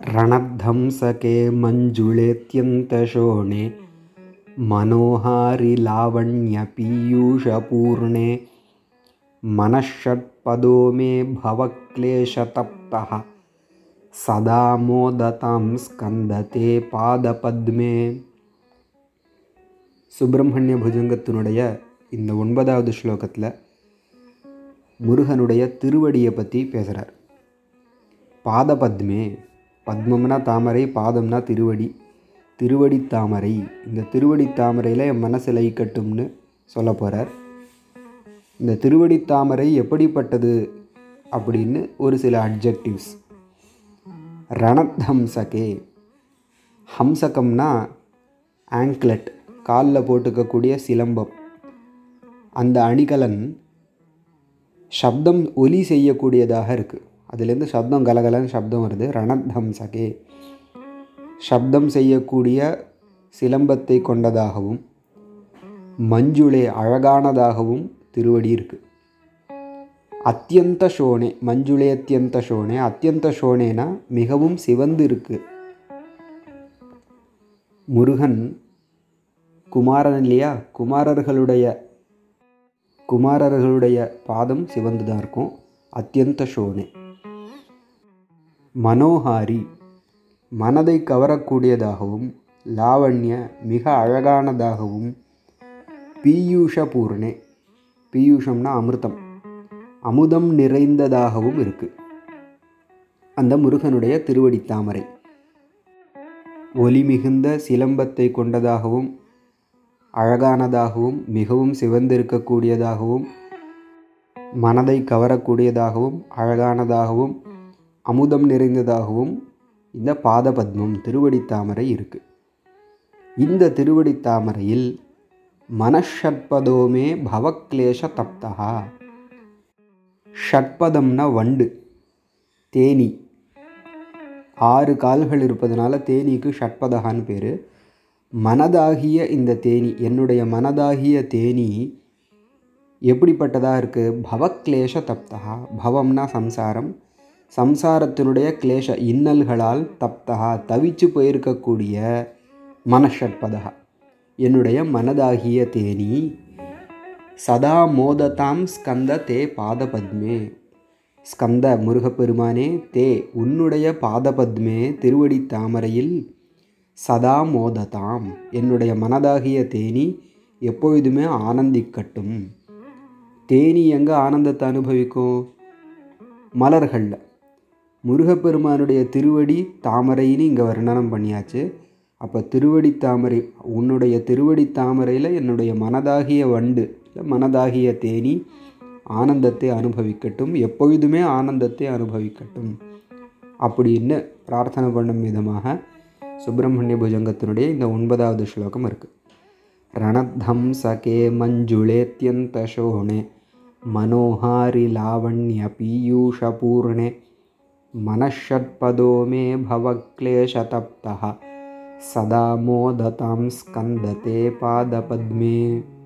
रणध्वंसके मञ्जुळेऽत्यन्तशोणे मनोहारि लावण्यपीयूषपूर्णे मनःषट्पदो मे भवक्लेशतप्तः सदा मोदतां ஸ்கந்ததே பாதபத்மே சுப்பிரமணிய புஜங்கத்தினுடைய இந்த ஒன்பதாவது ஸ்லோகத்தில் முருகனுடைய திருவடியை பற்றி பேசுகிறார் பாதபத்மே பத்மம்னா தாமரை பாதம்னா திருவடி. திருவடி தாமரை. இந்த திருவடி தாமரையில் என் மனசு கட்டும்னு சொல்ல போகிறார் இந்த திருவடி தாமரை எப்படிப்பட்டது அப்படின்னு ஒரு சில அட்ஜெக்டிவ்ஸ் ரணத்ஹம்சகே. ஹம்சகம்னா ஆங்க்லெட் காலில் போட்டுக்கக்கூடிய சிலம்பம். அந்த அணிகலன் சப்தம் ஒலி செய்யக்கூடியதாக இருக்குது அதுலேருந்து சப்தம் கலகலன்னு சப்தம் வருது. ரணத்ஹம்சகே. சப்தம் செய்யக்கூடிய சிலம்பத்தை கொண்டதாகவும் மஞ்சுளே அழகானதாகவும் திருவடி இருக்குது அத்தியந்த ஷோனே மஞ்சுளே அத்தியந்த ஷோனே அத்தியந்த ஷோனேனா மிகவும் சிவந்து இருக்குது முருகன் குமாரன் இல்லையா? குமாரர்களுடைய குமாரர்களுடைய பாதம் சிவந்து தான் இருக்கும். அத்தியந்த ஷோனே மனோஹாரி மனதை கவரக்கூடியதாகவும் லாவண்ய மிக அழகானதாகவும் பீயூஷ பூர்ணே பீயூஷம்னா அமிர்தம் அமுதம் நிறைந்ததாகவும் இருக்குது அந்த முருகனுடைய திருவடி தாமரை. ஒலி மிகுந்த சிலம்பத்தை கொண்டதாகவும் அழகானதாகவும் மிகவும் சிவந்திருக்கக்கூடியதாகவும் மனதை கவரக்கூடியதாகவும் அழகானதாகவும் அமுதம் நிறைந்ததாகவும் இந்த பாதபத்மம் திருவடி தாமரை இருக்குது இந்த திருவடி தாமரையில் மனஷட்பதோமே பவக்லேஷ தப்தகா ஷட்பதம்னா வண்டு தேனி. ஆறு கால்கள் இருப்பதனால தேனிக்கு ஷட்பதகான்னு பேர். மனதாகிய இந்த தேனி என்னுடைய மனதாகிய தேனி எப்படிப்பட்டதாக இருக்குது பவக்லேஷ தப்தகா பவம்னா சம்சாரம் சம்சாரத்தினுடைய கிளேஷ இன்னல்களால் தப்தகா தவிச்சு போயிருக்கக்கூடிய மனஷட்பதகா என்னுடைய மனதாகிய தேனி சதா மோததாம் ஸ்கந்த தே பாதபத்மே. ஸ்கந்த முருகப்பெருமானே தே உன்னுடைய பாதபத்மே திருவடி தாமரையில் சதா மோததாம். என்னுடைய மனதாகிய தேனி எப்பொழுதுமே ஆனந்திக்கட்டும். தேனி எங்கே ஆனந்தத்தை அனுபவிக்கும்? மலர்களில் முருகப்பெருமானுடைய திருவடி தாமரைன்னு இங்கே வர்ணனம் பண்ணியாச்சு. அப்போ திருவடி தாமரை உன்னுடைய திருவடி தாமரையில் என்னுடைய மனதாகிய வண்டு இல்லை மனதாகிய தேனி ஆனந்தத்தை அனுபவிக்கட்டும் எப்பொழுதுமே ஆனந்தத்தை அனுபவிக்கட்டும். அப்படின்னு பிரார்த்தனை பண்ணும் விதமாக சுப்பிரமணிய புஜங்கத்தினுடைய இந்த ஒன்பதாவது ஸ்லோகம் இருக்குது ரணத்ஹம்சகே மஞ்சுளேத்யந்த சோணே மனோஹாரி லாவண்ய பீயூஷபூர்ணே मनःषट्पदो मे भवक्लेशतप्तः। सदा मोदतां स्कन्दते पादपद्मे।